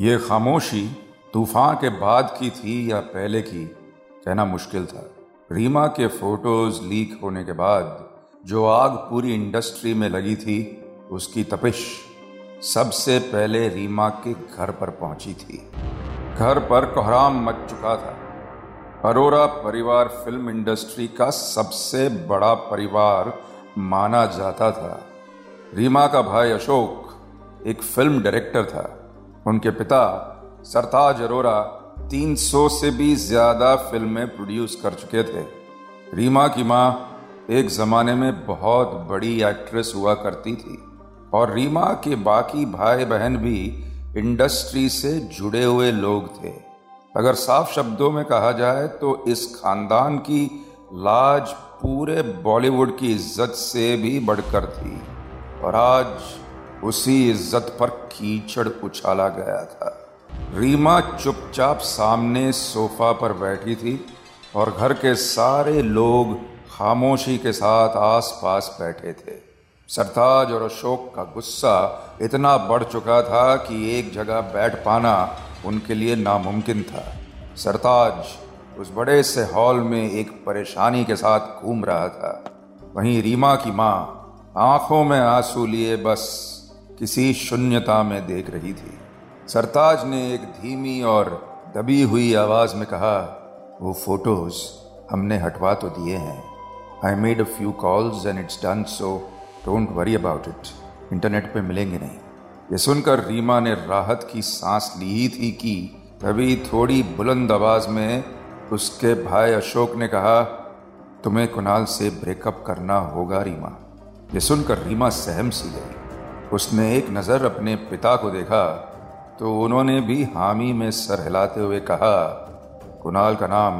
ये खामोशी तूफ़ान के बाद की थी या पहले की? कहना मुश्किल था। रीमा के फ़ोटोज़ लीक होने के बाद जो आग पूरी इंडस्ट्री में लगी थी, उसकी तपिश सबसे पहले रीमा के घर पर पहुँची थी। घर पर कोहराम मच चुका था। अरोरा परिवार फ़िल्म इंडस्ट्री का सबसे बड़ा परिवार माना जाता था। रीमा का भाई अशोक एक फ़िल्म डायरेक्टर था। उनके पिता सरताज अरोरा 300 से भी ज़्यादा फ़िल्में प्रोड्यूस कर चुके थे। रीमा की माँ एक जमाने में बहुत बड़ी एक्ट्रेस हुआ करती थी और रीमा के बाकी भाई बहन भी इंडस्ट्री से जुड़े हुए लोग थे। अगर साफ़ शब्दों में कहा जाए तो इस खानदान की लाज पूरे बॉलीवुड की इज़्ज़त से भी बढ़कर थी। और आज उसी इज़्ज़त पर कीचड़ उछाला गया था। रीमा चुपचाप सामने सोफा पर बैठी थी और घर के सारे लोग खामोशी के साथ आसपास बैठे थे। सरताज और अशोक का गुस्सा इतना बढ़ चुका था कि एक जगह बैठ पाना उनके लिए नामुमकिन था। सरताज उस बड़े से हॉल में एक परेशानी के साथ घूम रहा था। वहीं रीमा की माँ आँखों में आँसू लिए बस किसी शून्यता में देख रही थी। सरताज ने एक धीमी और दबी हुई आवाज़ में कहा, वो फ़ोटोज़ हमने हटवा तो दिए हैं। I made a few calls and it's done so don't worry about it internet पे मिलेंगे नहीं. ये सुनकर रीमा ने राहत की सांस ली ही थी कि तभी थोड़ी बुलंद आवाज़ में उसके भाई अशोक ने कहा, तुम्हें कुणाल से ब्रेकअप करना होगा रीमा. ये सुनकर रीमा सहम सी गई उसने एक नज़र अपने पिता को देखा तो उन्होंने भी हामी में सर हिलाते हुए कहा, कुणाल का नाम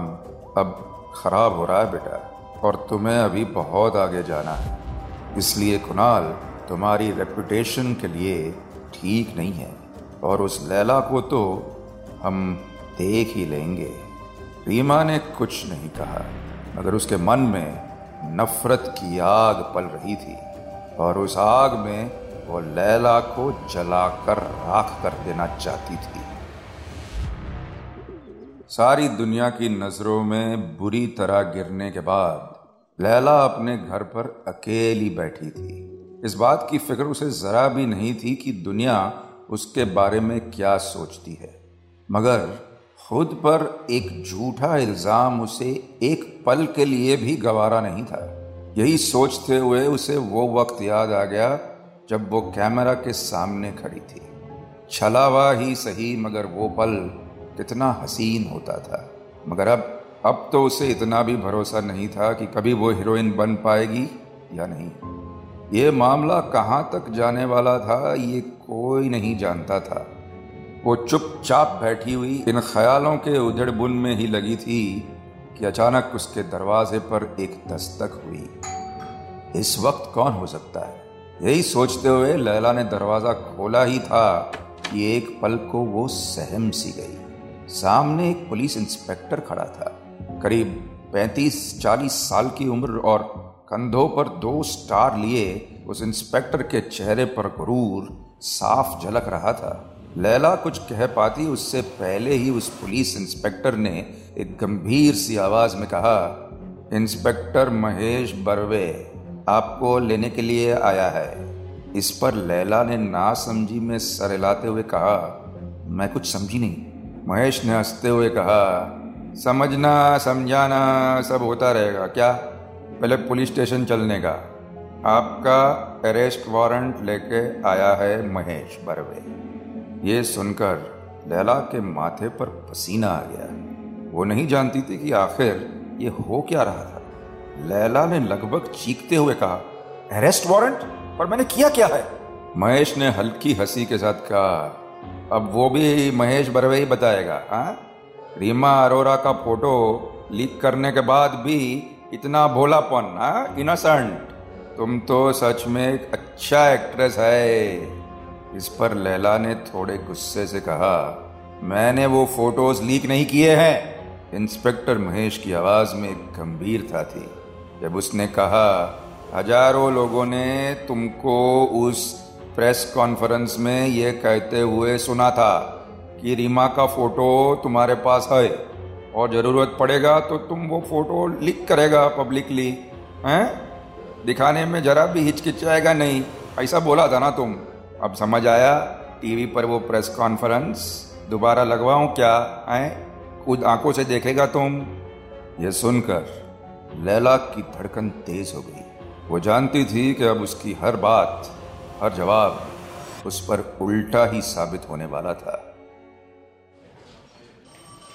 अब खराब हो रहा है बेटा, और तुम्हें अभी बहुत आगे जाना है। इसलिए कुणाल, तुम्हारी रेपुटेशन के लिए ठीक नहीं है, और उस लैला को तो हम देख ही लेंगे। रीमा ने कुछ नहीं कहा, मगर उसके मन में नफरत की आग पल रही थी, और उस आग में वो लैला को जलाकर राख कर देना चाहती थी। सारी दुनिया की नज़रों में बुरी तरह गिरने के बाद लैला अपने घर पर अकेली बैठी थी। इस बात की फ़िक्र उसे जरा भी नहीं थी कि दुनिया उसके बारे में क्या सोचती है। मगर खुद पर एक झूठा इल्ज़ाम उसे एक पल के लिए भी गवारा नहीं था। यही सोचते हुए उसे वो वक्त याद आ गया जब वो कैमरा के सामने खड़ी थी। छलावा ही सही, मगर वो पल कितना हसीन होता था। मगर अब अब तो उसे इतना भी भरोसा नहीं था कि कभी वो हीरोइन बन पाएगी या नहीं। ये मामला कहाँ तक जाने वाला था, ये कोई नहीं जानता था। वो चुपचाप बैठी हुई इन ख्यालों के उधड़ बुन में ही लगी थी कि अचानक उसके दरवाजे पर एक दस्तक हुई। इस वक्त कौन हो सकता है? यही सोचते हुए लैला ने दरवाज़ा खोला ही था कि एक पल को वो सहम सी गई। सामने एक पुलिस इंस्पेक्टर खड़ा था। करीब 35-40 साल की उम्र और कंधों पर दो स्टार लिए उस इंस्पेक्टर के चेहरे पर गुरूर साफ़ झलक रहा था। लैला कुछ कह पाती, उससे पहले ही उस पुलिस इंस्पेक्टर ने एक गंभीर सी आवाज़ में कहा, इंस्पेक्टर महेश बर्वे। आपको लेने के लिए आया है। इस पर लैला ने ना समझी में सर हिलाते हुए कहा, मैं कुछ समझी नहीं। महेश ने हँसते हुए कहा, समझना, समझाना सब होता रहेगा, क्या? पहले पुलिस स्टेशन चलने का। आपका अरेस्ट वारंट लेके आया है महेश बर्वे। ये सुनकर लैला के माथे पर पसीना आ गया। वो नहीं जानती थी कि आखिर ये हो क्या रहा था। लैला ने लगभग चीखते हुए कहा अरेस्ट वारंट पर मैंने किया क्या है? महेश ने हल्की हँसी के साथ कहा, अब वो भी महेश बरवे ही बताएगा हाँ? रीमा अरोरा का फ़ोटो लीक करने के बाद भी इतना भोलापन हाँ? इनोसेंट तुम तो सच में एक अच्छा एक्ट्रेस है. इस पर लैला ने थोड़े गुस्से से कहा, मैंने वो फ़ोटोज़ लीक नहीं किए हैं. इंस्पेक्टर महेश की आवाज़ में गंभीरता थी। जब उसने कहा, हज़ारों लोगों ने तुमको उस प्रेस कॉन्फ्रेंस में ये कहते हुए सुना था कि रीमा का फ़ोटो तुम्हारे पास है और ज़रूरत पड़ेगा तो तुम वो फ़ोटो लिख करेगा पब्लिकली, हैं? दिखाने में जरा भी हिचकिचाएगा नहीं। ऐसा बोला था ना तुम। अब समझ आया, टीवी पर वो प्रेस कॉन्फ्रेंस दोबारा लगवाऊं क्या, हैं? खुद आँखों से देखेगा तुम। ये सुनकर लैला की धड़कन तेज हो गई। वो जानती थी कि अब उसकी हर बात, हर जवाब उस पर उल्टा ही साबित होने वाला था।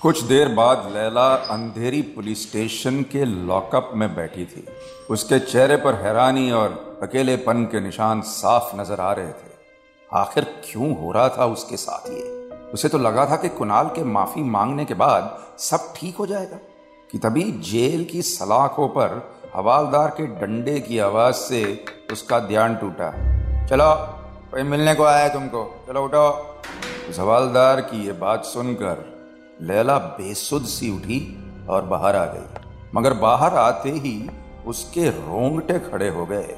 कुछ देर बाद लैला अंधेरी पुलिस स्टेशन के लॉकअप में बैठी थी। उसके चेहरे पर हैरानी और अकेलेपन के निशान साफ़ नज़र आ रहे थे। आखिर क्यों हो रहा था उसके साथ ये? उसे तो लगा था कि कुणाल के माफ़ी मांगने के बाद सब ठीक हो जाएगा। कि तभी जेल की सलाखों पर हवालदार के डंडे की आवाज़ से उसका ध्यान टूटा। चलो, कोई मिलने को आया तुमको? चलो उठो। उस हवालदार की ये बात सुनकर लैला बेसुध सी उठी और बाहर आ गई। मगर बाहर आते ही उसके रोंगटे खड़े हो गए।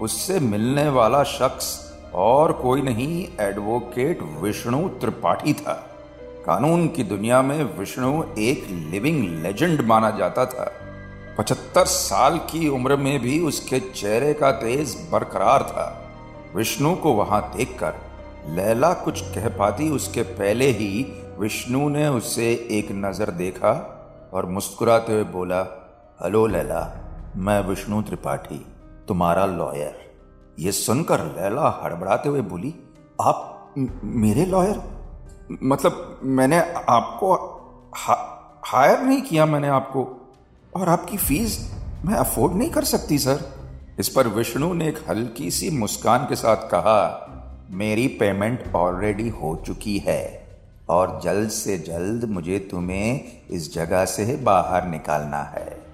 उससे मिलने वाला शख्स और कोई नहीं, एडवोकेट विष्णु त्रिपाठी था। कानून की दुनिया में विष्णु एक लिविंग लेजेंड माना जाता था। पचहत्तर साल की उम्र में भी उसके चेहरे का तेज बरकरार था। विष्णु को वहाँ देखकर लैला कुछ कह पाती, उसके पहले ही विष्णु ने उसे एक नज़र देखा और मुस्कुराते हुए बोला, हेलो लैला, मैं विष्णु त्रिपाठी, तुम्हारा लॉयर। ये सुनकर लैला हड़बड़ाते हुए बोली, आप मेरे लॉयर? मतलब मैंने आपको हा, हायर नहीं किया मैंने आपको। और आपकी फ़ीस मैं अफोर्ड नहीं कर सकती सर इस पर विष्णु ने एक हल्की सी मुस्कान के साथ कहा मेरी पेमेंट ऑलरेडी हो चुकी है और जल्द से जल्द मुझे तुम्हें इस जगह से बाहर निकालना है।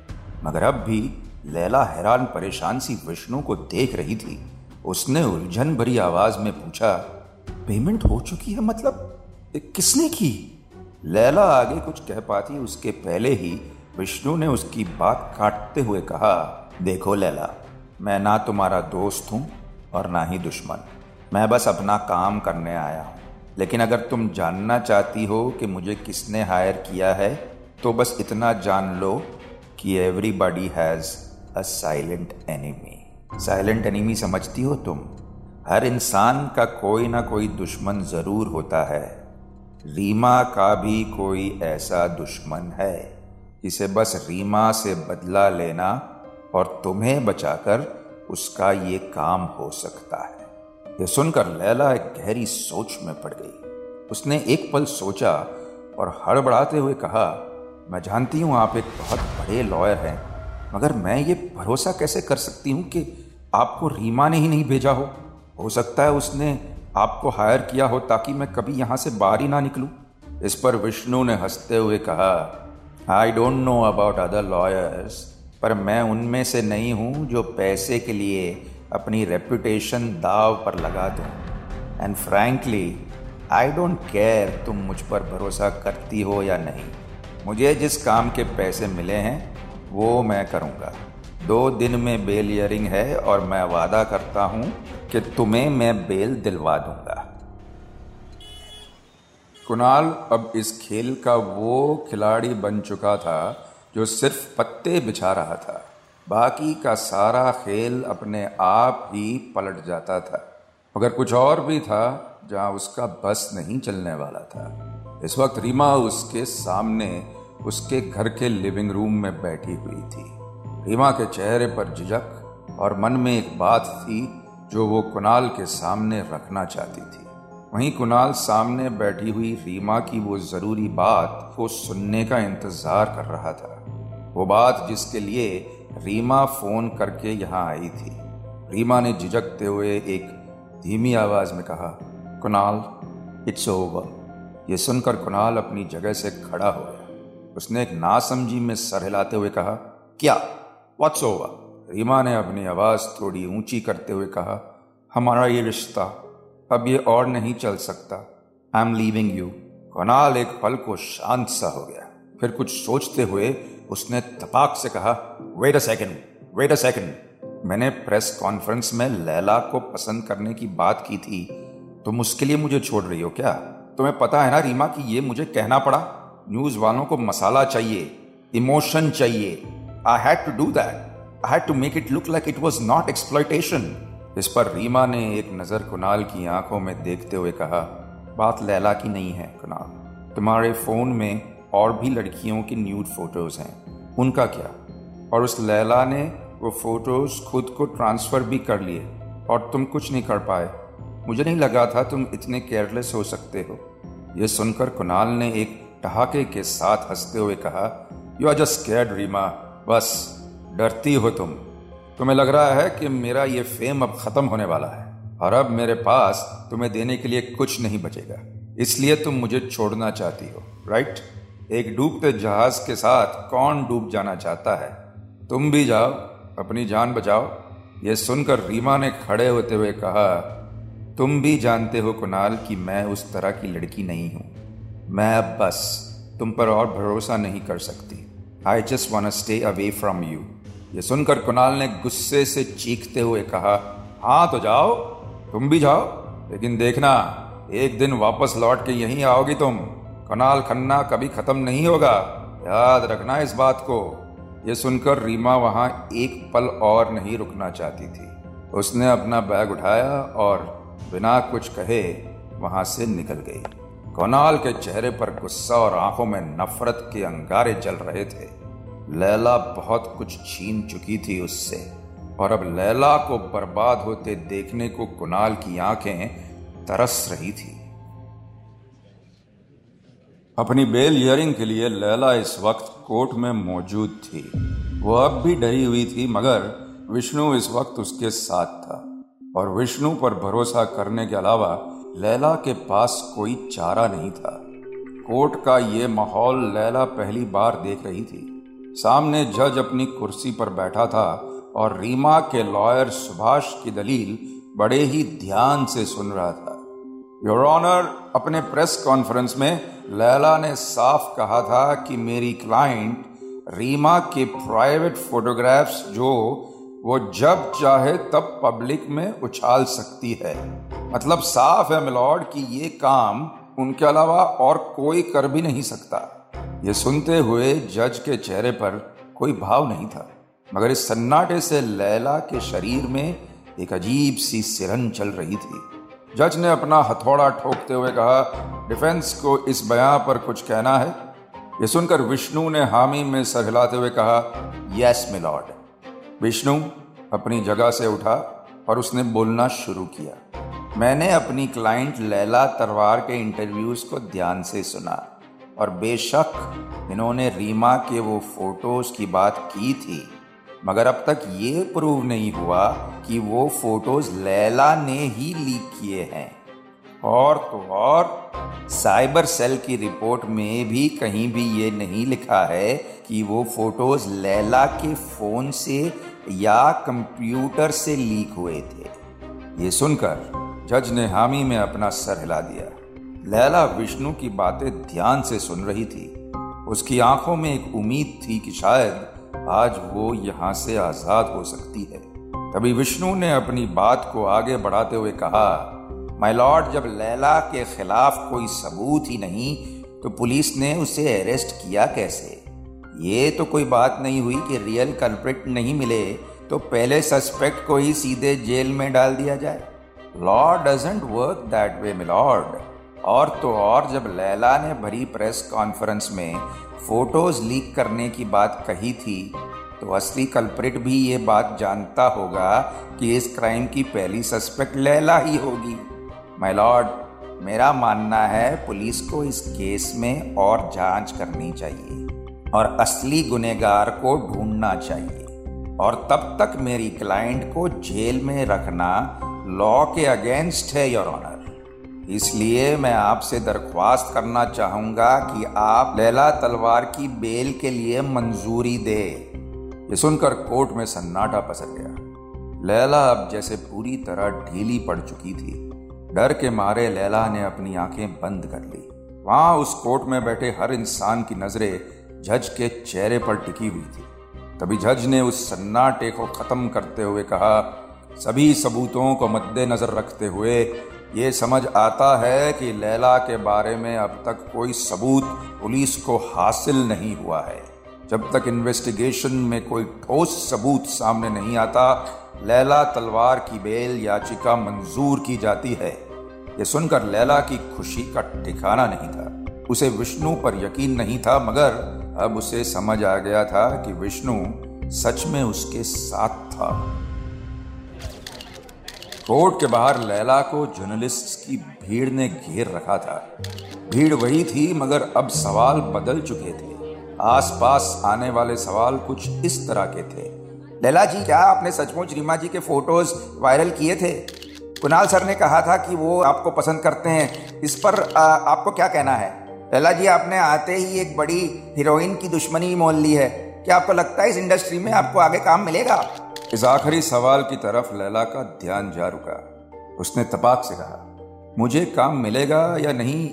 मगर अब भी लैला हैरान परेशान सी विष्णु को देख रही थी। उसने उलझन भरी आवाज़ में पूछा पेमेंट हो चुकी है मतलब? किसने की? लैला आगे कुछ कह पाती, उसके पहले ही विष्णु ने उसकी बात काटते हुए कहा, देखो लैला, मैं ना तुम्हारा दोस्त हूँ और ना ही दुश्मन। मैं बस अपना काम करने आया हूँ। लेकिन अगर तुम जानना चाहती हो कि मुझे किसने हायर किया है तो बस इतना जान लो कि everybody has a silent enemy silent enemy समझती हो तुम? हर इंसान का कोई ना कोई दुश्मन ज़रूर होता है। रीमा का भी कोई ऐसा दुश्मन है। इसे बस रीमा से बदला लेना और तुम्हें बचाकर उसका ये काम हो सकता है। यह सुनकर लैला एक गहरी सोच में पड़ गई। उसने एक पल सोचा और हड़बड़ाते हुए कहा, मैं जानती हूँ आप एक बहुत बड़े लॉयर हैं, मगर मैं ये भरोसा कैसे कर सकती हूँ कि आपको रीमा ने ही नहीं भेजा हो? हो सकता है उसने आपको हायर किया हो ताकि मैं कभी यहाँ से बाहर ही ना निकलूं? इस पर विष्णु ने हँसते हुए कहा I don't know about other lawyers पर मैं उनमें से नहीं हूँ जो पैसे के लिए अपनी रेपुटेशन दाव पर लगा दूँ। And frankly I don't care तुम मुझ पर भरोसा करती हो या नहीं। मुझे जिस काम के पैसे मिले हैं, वो मैं करूँगा। दो दिन में बेल ईयरिंग है और मैं वादा करता हूँ कि तुम्हें मैं बेल दिलवा दूँगा। कुणाल, अब इस खेल का वो खिलाड़ी बन चुका था जो सिर्फ़ पत्ते बिछा रहा था। बाकी का सारा खेल अपने आप ही पलट जाता था। मगर कुछ और भी था जहाँ उसका बस नहीं चलने वाला था। इस वक्त रीमा उसके सामने उसके घर के लिविंग रूम में बैठी हुई थी। रीमा के चेहरे पर झिझक और मन में एक बात थी जो वो कुणाल के सामने रखना चाहती थी। वहीं कुणाल सामने बैठी हुई रीमा की वो ज़रूरी बात को सुनने का इंतज़ार कर रहा था। वो बात जिसके लिए रीमा फ़ोन करके यहाँ आई थी। रीमा ने झिझकते हुए एक धीमी आवाज़ में कहा, कुणाल इट्स ओवर ये सुनकर कुणाल अपनी जगह से खड़ा हो गया। उसने एक नासमझी में सर हिलाते हुए कहा, क्या? व्हाट्स ओवर रीमा ने अपनी आवाज़ थोड़ी ऊँची करते हुए कहा, हमारा ये रिश्ता अब ये और नहीं चल सकता। I am leaving you Kunal एक पल को शांत सा हो गया। फिर कुछ सोचते हुए उसने तपाक से कहा wait a second wait a second मैंने प्रेस कॉन्फ्रेंस में लैला को पसंद करने की बात की थी। तुम उसके लिए मुझे छोड़ रही हो क्या? तुम्हें पता है ना रीमा कि ये मुझे कहना पड़ा? न्यूज़ वालों को मसाला चाहिए, इमोशन चाहिए। I had to do that I had to make it look like it was not exploitation इस पर रीमा ने एक नज़र कुणाल की आँखों में देखते हुए कहा, बात लैला की नहीं है, कुणाल। तुम्हारे फ़ोन में और भी लड़कियों की न्यूड फ़ोटोज़ हैं। उनका क्या? और उस लैला ने वो फ़ोटोज़ खुद को ट्रांसफ़र भी कर लिए और तुम कुछ नहीं कर पाए। मुझे नहीं लगा था तुम इतने केयरलेस हो सकते हो। यह सुनकर कुणाल ने एक ठहाके के साथ हँसते हुए कहा you are just scared Reema. बस, डरती हो तुम। तुम्हें लग रहा है कि मेरा ये फेम अब खत्म होने वाला है, और अब मेरे पास तुम्हें देने के लिए कुछ नहीं बचेगा। इसलिए तुम मुझे छोड़ना चाहती हो राइट एक डूबते जहाज़ के साथ कौन डूब जाना चाहता है? तुम भी जाओ, अपनी जान बचाओ। ये सुनकर रीमा ने खड़े होते हुए कहा, तुम भी जानते हो कुणाल कि मैं उस तरह की लड़की नहीं हूँ। मैं अब बस तुम पर और भरोसा नहीं कर सकती। I just want stay away from you ये सुनकर कुणाल ने गुस्से से चीखते हुए कहा हाँ तो जाओ, तुम भी जाओ, लेकिन देखना, एक दिन वापस लौट के यहीं आओगी तुम। कनाल खन्ना कभी खत्म नहीं होगा। याद रखना इस बात को। ये सुनकर रीमा वहाँ एक पल और नहीं रुकना चाहती थी। उसने अपना बैग उठाया और बिना कुछ कहे वहाँ से निकल गई। कोनाल के चेहरे पर गुस्सा और आँखों में नफरत के अंगारे जल रहे थे। लैला बहुत कुछ छीन चुकी थी उससे। और अब लैला को बर्बाद होते देखने को कुनाल की आँखें तरस रही थी। अपनी बेल हियरिंग के लिए लैला इस वक्त कोर्ट में मौजूद थी। वो अब भी डरी हुई थी, मगर विष्णु इस वक्त उसके साथ था। और विष्णु पर भरोसा करने के अलावा लैला के पास कोई चारा नहीं था। कोर्ट का ये माहौल लैला पहली बार देख रही थी। सामने जज अपनी कुर्सी पर बैठा था और रीमा के लॉयर सुभाष की दलील बड़े ही ध्यान से सुन रहा था। योर ऑनर अपने प्रेस कॉन्फ्रेंस में लैला ने साफ़ कहा था कि मेरी क्लाइंट रीमा के प्राइवेट फोटोग्राफ्स जो वो जब चाहे तब पब्लिक में उछाल सकती है। मतलब साफ़ है मिलॉर्ड कि ये काम उनके अलावा और कोई कर भी नहीं सकता। ये सुनते हुए जज के चेहरे पर कोई भाव नहीं था। मगर इस सन्नाटे से लैला के शरीर में एक अजीब सी सिरन चल रही थी। जज ने अपना हथौड़ा ठोकते हुए कहा, डिफेंस को इस बयां पर कुछ कहना है? ये सुनकर विष्णु ने हामी में सर हिलाते हुए कहा, यस, मिलॉर्ड। विष्णु अपनी जगह से उठा और उसने बोलना शुरू किया। मैंने अपनी क्लाइंट लैला तरवार के इंटरव्यूज़ को ध्यान से सुना और बेशक इन्होंने रीमा के वो फ़ोटोज़ की बात की थी, मगर अब तक ये प्रूव नहीं हुआ कि वो फ़ोटोज़ लैला ने ही लीक किए हैं। और तो और। साइबर सेल की रिपोर्ट में भी कहीं भी ये नहीं लिखा है कि वो फ़ोटोज़ लैला के फ़ोन से या कंप्यूटर से लीक हुए थे। ये सुनकर जज ने हामी में अपना सर हिला दिया। लैला विष्णु की बातें ध्यान से सुन रही थी। उसकी आँखों में एक उम्मीद थी कि शायद आज वो यहाँ से आज़ाद हो सकती है। तभी विष्णु ने अपनी बात को आगे बढ़ाते हुए कहा माय लॉर्ड जब लैला के खिलाफ कोई सबूत ही नहीं तो पुलिस ने उसे अरेस्ट किया कैसे? ये तो कोई बात नहीं हुई कि रियल कल्प्रिट नहीं मिले तो पहले सस्पेक्ट को ही सीधे जेल में डाल दिया जाए। Law doesn't work that way milord और तो और जब लैला ने भरी प्रेस कॉन्फ्रेंस में फ़ोटोज़ लीक करने की बात कही थी तो असली कल्प्रिट भी ये बात जानता होगा कि इस क्राइम की पहली सस्पेक्ट लैला ही होगी। माय लॉर्ड मेरा मानना है पुलिस को इस केस में और जाँच करनी चाहिए और असली गुनेगार को ढूंढना चाहिए और तब तक मेरी क्लाइंट को जेल में रखना लॉ के अगेंस्ट है योर ऑनर इसलिए मैं आपसे दरख्वास्त करना चाहूँगा कि आप लैला तलवार की बेल के लिए मंजूरी दे। ये सुनकर कोर्ट में सन्नाटा पसर गया। लैला अब जैसे पूरी तरह ढीली पड़ चुकी थी। डर के मारे लैला ने अपनी आँखें बंद कर ली। वहाँ उस कोर्ट में बैठे हर इंसान की नज़रें जज के चेहरे पर टिकी हुई थी। तभी जज ने उस सन्नाटे को खत्म करते हुए कहा, सभी सबूतों को मद्देनजर रखते हुए ये समझ आता है कि लैला के बारे में अब तक कोई सबूत पुलिस को हासिल नहीं हुआ है। जब तक इन्वेस्टिगेशन में कोई ठोस सबूत सामने नहीं आता, लैला तलवार की बेल याचिका मंजूर की जाती है। ये सुनकर लैला की खुशी का ठिकाना नहीं था। उसे विष्णु पर यकीन नहीं था, मगर अब उसे समझ आ गया था कि विष्णु सच में उसके साथ था। कोर्ट के बाहर लैला को जर्नलिस्ट की भीड़ ने घेर रखा था। भीड़ वही थी, मगर अब सवाल बदल चुके थे। आसपास आने वाले सवाल कुछ इस तरह के थे। लैला जी, क्या आपने सचमुच रीमा जी के फ़ोटोज़ वायरल किए थे? कुणाल सर ने कहा था कि वो आपको पसंद करते हैं। इस पर आ, आपको क्या कहना है? लैला जी आपने आते ही एक बड़ी हीरोइन की दुश्मनी मोल ली है। क्या आपको लगता है इस इंडस्ट्री में आपको आगे काम मिलेगा? इस आखिरी सवाल की तरफ़ लैला का ध्यान जा रुका। उसने तपाक से कहा मुझे काम मिलेगा या नहीं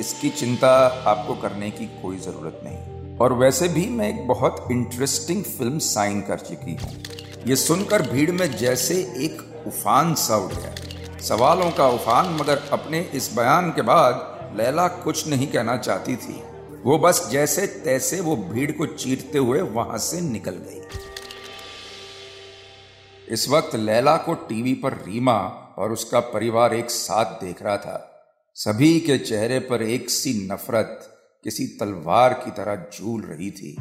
इसकी चिंता आपको करने की कोई ज़रूरत नहीं। और वैसे भी मैं एक बहुत इंटरेस्टिंग फ़िल्म साइन कर चुकी हूँ। ये सुनकर भीड़ में जैसे एक उफान सा उठ गया। सवालों का उफान, मगर अपने इस बयान के बाद लैला कुछ नहीं कहना चाहती थी। वो बस जैसे तैसे वो भीड़ को चीरते हुए वहाँ से निकल गई। इस वक्त लैला को टीवी पर रीमा और उसका परिवार एक साथ देख रहा था। सभी के चेहरे पर एक सी नफरत, किसी तलवार की तरह झूल रही थी।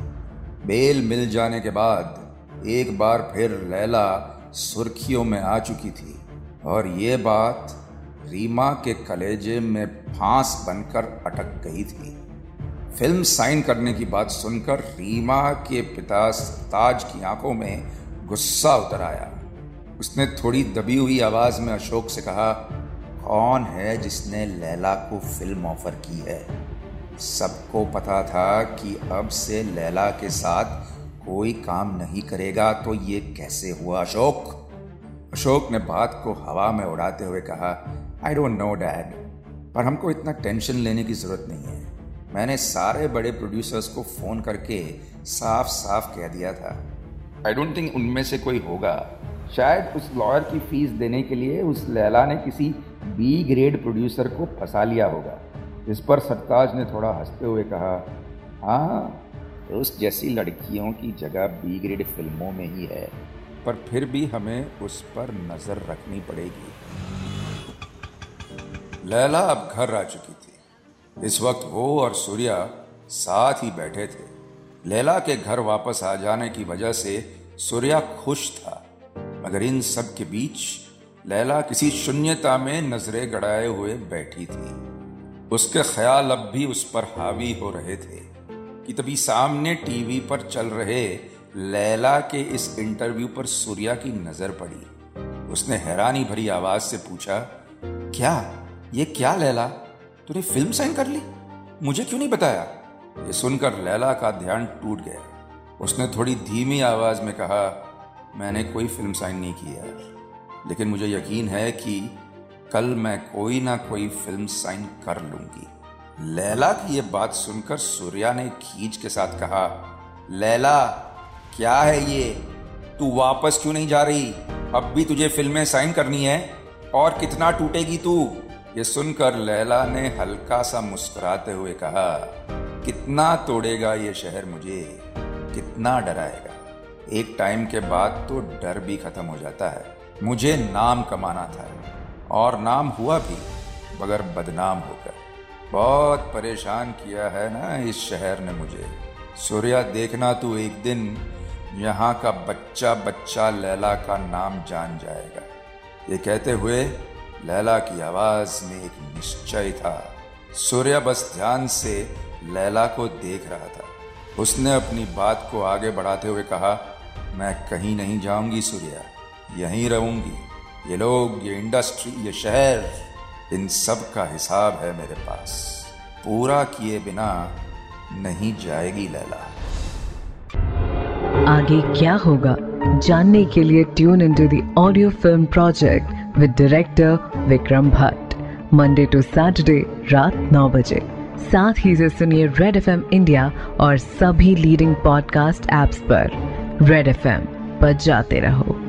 बेल मिल जाने के बाद एक बार फिर लैला सुर्खियों में आ चुकी थी। और ये बात रीमा के कलेजे में फांस बनकर अटक गई थी। फ़िल्म साइन करने की बात सुनकर रीमा के पिता ताज की आँखों में गुस्सा उतर आया। उसने थोड़ी दबी हुई आवाज़ में अशोक से कहा, कौन है जिसने लैला को फ़िल्म ऑफ़र की है? सबको पता था कि अब से लैला के साथ कोई काम नहीं करेगा तो ये कैसे हुआ अशोक? अशोक ने बात को हवा में उड़ाते हुए कहा आई डोंट नो डैड पर हमको इतना टेंशन लेने की ज़रूरत नहीं है। मैंने सारे बड़े प्रोड्यूसर्स को फ़ोन करके साफ़ साफ़ कह दिया था। आई डोंट थिंक उनमें से कोई होगा। शायद उस लॉयर की फ़ीस देने के लिए उस लैला ने किसी बी ग्रेड प्रोड्यूसर को फंसा लिया होगा इस पर सरताज ने थोड़ा हँसते हुए कहा हाँ उस जैसी लड़कियों की जगह बी ग्रेड फ़िल्मों में ही है। पर फिर भी हमें उस पर नज़र रखनी पड़ेगी। लैला अब घर आ चुकी थी। इस वक्त वो और सूर्या साथ ही बैठे थे। लैला के घर वापस आ जाने की वजह से सूर्या खुश था। मगर इन सब के बीच लैला किसी शून्यता में नज़रें गड़ाए हुए बैठी थी। उसके ख्याल अब भी उस पर हावी हो रहे थे। कि तभी सामने टीवी पर चल रहे लैला के इस इंटरव्यू पर सूर्या की नज़र पड़ी। उसने हैरानी भरी आवाज़ से पूछा, क्या? ये क्या लैला? तूने फ़िल्म साइन कर ली? मुझे क्यों नहीं बताया? ये सुनकर लैला का ध्यान टूट गया। उसने थोड़ी धीमी आवाज़ में कहा, मैंने कोई फ़िल्म साइन नहीं की यार। लेकिन मुझे यकीन है कि कल मैं कोई ना कोई फ़िल्म साइन कर लूँगी। लैला की ये बात सुनकर सूर्या ने खींच के साथ कहा, लैला, क्या है ये? तू वापस क्यों नहीं जा रही? अब भी तुझे फ़िल्में साइन करनी है, और कितना टूटेगी तू? ये सुनकर लैला ने हल्का सा मुस्कुराते हुए कहा, कितना तोड़ेगा ये शहर मुझे? कितना डराएगा? एक टाइम के बाद तो डर भी खत्म हो जाता है। मुझे नाम कमाना था, और नाम हुआ भी, मगर बदनाम होकर। बहुत परेशान किया है ना इस शहर ने मुझे। सूर्या, देखना तू एक दिन यहाँ का बच्चा बच्चा लैला का नाम जान जाएगा। ये कहते हुए लैला की आवाज़ में एक निश्चय था। सूर्या बस ध्यान से लैला को देख रहा था। उसने अपनी बात को आगे बढ़ाते हुए कहा, मैं कहीं नहीं जाऊँगी सूर्या, यहीं रहूँगी। ये लोग, ये इंडस्ट्री ये शहर इन सब का हिसाब है मेरे पास। पूरा किए बिना नहीं जाएगी लैला। आगे क्या होगा? जानने के लिए tune in to audio film project with director Vikram Bhatt Monday to Saturday रात नौ बजे। साथ ही से सुनिए रेड एफएम इंडिया और सभी लीडिंग पॉडकास्ट एप्स पर। रेड एफ़ पर जाते रहो।